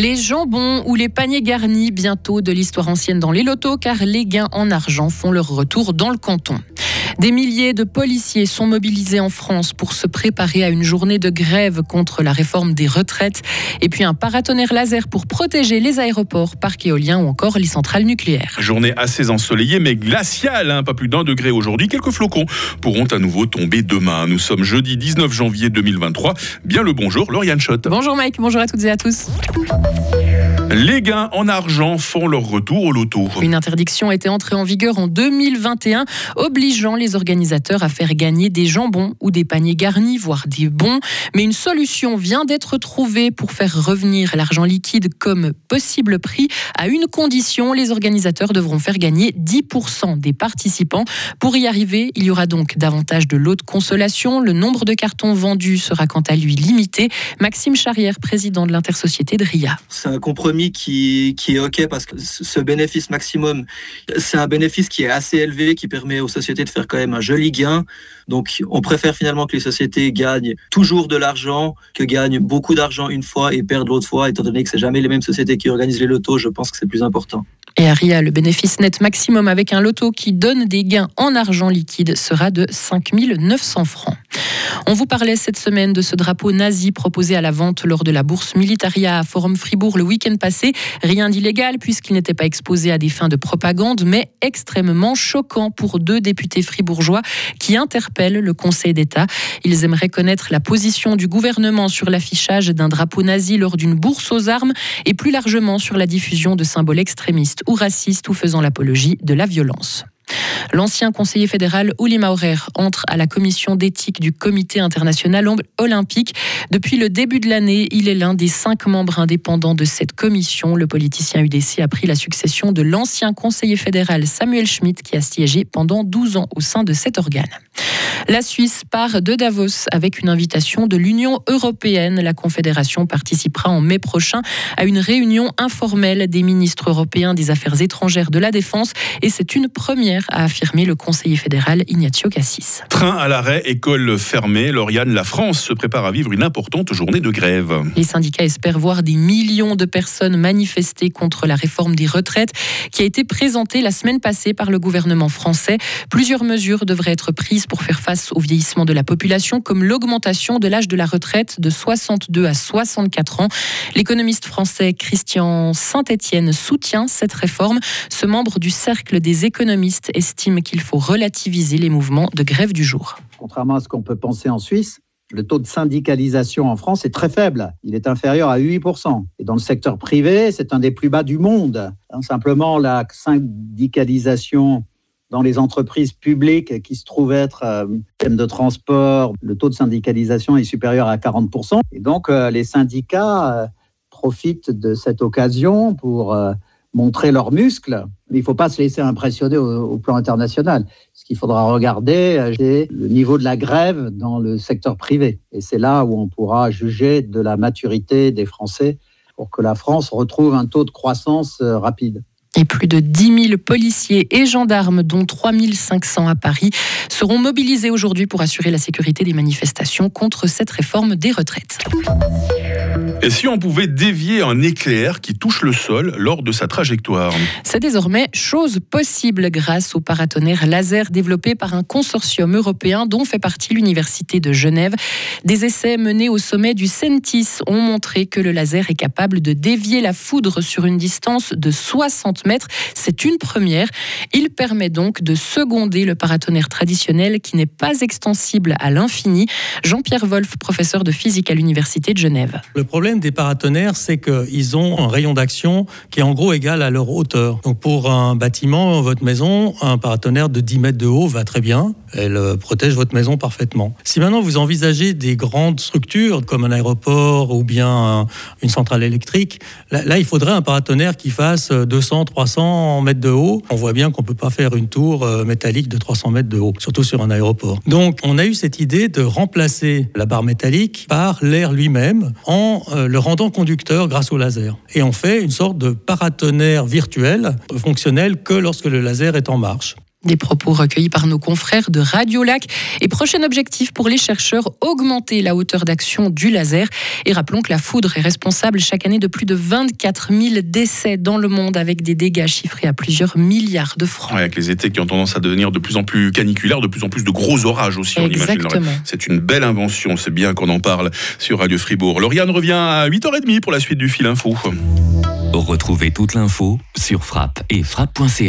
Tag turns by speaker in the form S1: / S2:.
S1: Les jambons ou les paniers garnis bientôt de l'histoire ancienne dans les lotos car les gains en argent font leur retour dans le canton. Des milliers de policiers sont mobilisés en France pour se préparer à une journée de grève contre la réforme des retraites. Et puis un paratonnerre laser pour protéger les aéroports, parcs éoliens ou encore les centrales nucléaires.
S2: Journée assez ensoleillée mais glaciale, hein, pas plus d'un degré aujourd'hui. Quelques flocons pourront à nouveau tomber demain. Nous sommes jeudi 19 janvier 2023. Bien le bonjour, Lauriane Schott.
S1: Bonjour Mike, bonjour à toutes et à tous.
S2: Les gains en argent font leur retour au loto.
S1: Une interdiction a été entrée en vigueur en 2021, obligeant les organisateurs à faire gagner des jambons ou des paniers garnis, voire des bons. Mais une solution vient d'être trouvée pour faire revenir l'argent liquide comme possible prix. À une condition, les organisateurs devront faire gagner 10% des participants. Pour y arriver, il y aura donc davantage de lots de consolation. Le nombre de cartons vendus sera quant à lui limité. Maxime Charrière, président de l'intersociété de RIA.
S3: C'est un compromis qui, est OK parce que ce bénéfice maximum, c'est un bénéfice qui est assez élevé, qui permet aux sociétés de faire quand même un joli gain. Donc, on préfère finalement que les sociétés gagnent toujours de l'argent, que gagnent beaucoup d'argent une fois et perdent l'autre fois, étant donné que c'est jamais les mêmes sociétés qui organisent les lotos. Je pense que c'est plus important.
S1: Et à RIA, le bénéfice net maximum avec un loto qui donne des gains en argent liquide sera de 5 900 francs. On vous parlait cette semaine de ce drapeau nazi proposé à la vente lors de la bourse Militaria à Forum Fribourg le week-end passé. Rien d'illégal puisqu'il n'était pas exposé à des fins de propagande, mais extrêmement choquant pour deux députés fribourgeois qui interpellent le Conseil d'État. Ils aimeraient connaître la position du gouvernement sur l'affichage d'un drapeau nazi lors d'une bourse aux armes et plus largement sur la diffusion de symboles extrémistes ou racistes ou faisant l'apologie de la violence. L'ancien conseiller fédéral Uli Maurer entre à la commission d'éthique du Comité international olympique. Depuis le début de l'année, il est l'un des cinq membres indépendants de cette commission. Le politicien UDC a pris la succession de l'ancien conseiller fédéral Samuel Schmitt qui a siégé pendant 12 ans au sein de cet organe. La Suisse part de Davos avec une invitation de l'Union européenne. La Confédération participera en mai prochain à une réunion informelle des ministres européens des Affaires étrangères de la Défense et c'est une première, a affirmé le conseiller fédéral Ignacio Cassis.
S2: Train à l'arrêt, école fermée, Lauriane, la France se prépare à vivre une importante journée de grève.
S1: Les syndicats espèrent voir des millions de personnes manifester contre la réforme des retraites qui a été présentée la semaine passée par le gouvernement français. Plusieurs mesures devraient être prises pour faire face au vieillissement de la population, comme l'augmentation de l'âge de la retraite de 62 à 64 ans. L'économiste français Christian Saint-Étienne soutient cette réforme. Ce membre du cercle des économistes estime qu'il faut relativiser les mouvements de grève du jour.
S4: Contrairement à ce qu'on peut penser en Suisse, le taux de syndicalisation en France est très faible. Il est inférieur à 8%. Et dans le secteur privé, c'est un des plus bas du monde. Simplement, la syndicalisation dans les entreprises publiques qui se trouvent être euh, thème de transport, le taux de syndicalisation est supérieur à 40%. Et donc, euh, les syndicats euh, profitent de cette occasion pour montrer leurs muscles. Mais il ne faut pas se laisser impressionner au, plan international. Ce qu'il faudra regarder, c'est le niveau de la grève dans le secteur privé. Et c'est là où on pourra juger de la maturité des Français pour que la France retrouve un taux de croissance rapide.
S1: Et plus de 10 000 policiers et gendarmes, dont 3 500 à Paris, seront mobilisés aujourd'hui pour assurer la sécurité des manifestations contre cette réforme des retraites.
S2: Et si on pouvait dévier un éclair qui touche le sol lors de sa trajectoire
S1: C'est désormais chose possible grâce au paratonnerre laser développé par un consortium européen dont fait partie l'Université de Genève. Des essais menés au sommet du Sentis ont montré que le laser est capable de dévier la foudre sur une distance de 60 mètres. C'est une première. Il permet donc de seconder le paratonnerre traditionnel qui n'est pas extensible à l'infini. Jean-Pierre Wolf, professeur de physique à l'Université de Genève.
S5: Le problème des paratonnerres, c'est qu'ils ont un rayon d'action qui est en gros égal à leur hauteur. Donc pour un bâtiment, votre maison, un paratonnerre de 10 mètres de haut va très bien. Elle euh, protège votre maison parfaitement. Si maintenant vous envisagez des grandes structures comme un aéroport ou bien une centrale électrique, là, il faudrait un paratonnerre qui fasse 200, 300 mètres de haut. On voit bien qu'on peut pas faire une tour euh, métallique de 300 mètres de haut, surtout sur un aéroport. Donc on a eu cette idée de remplacer la barre métallique par l'air lui-même en euh, le rendant conducteur grâce au laser. Et on fait une sorte de paratonnerre virtuel, fonctionnel que lorsque le laser est en marche.
S1: Des propos recueillis par nos confrères de Radio Lac. Et prochain objectif pour les chercheurs, augmenter la hauteur d'action du laser. Et rappelons que la foudre est responsable chaque année de plus de 24 000 décès dans le monde avec des dégâts chiffrés à plusieurs milliards de francs.
S2: avec les étés qui ont tendance à devenir de plus en plus caniculaires, de plus en plus de gros orages aussi.
S1: Exactement.
S2: C'est une belle invention, c'est bien qu'on en parle sur Radio Fribourg. Lauriane revient à 8h30 pour la suite du fil info.
S6: Retrouvez toute l'info sur frappe et frappe.ch.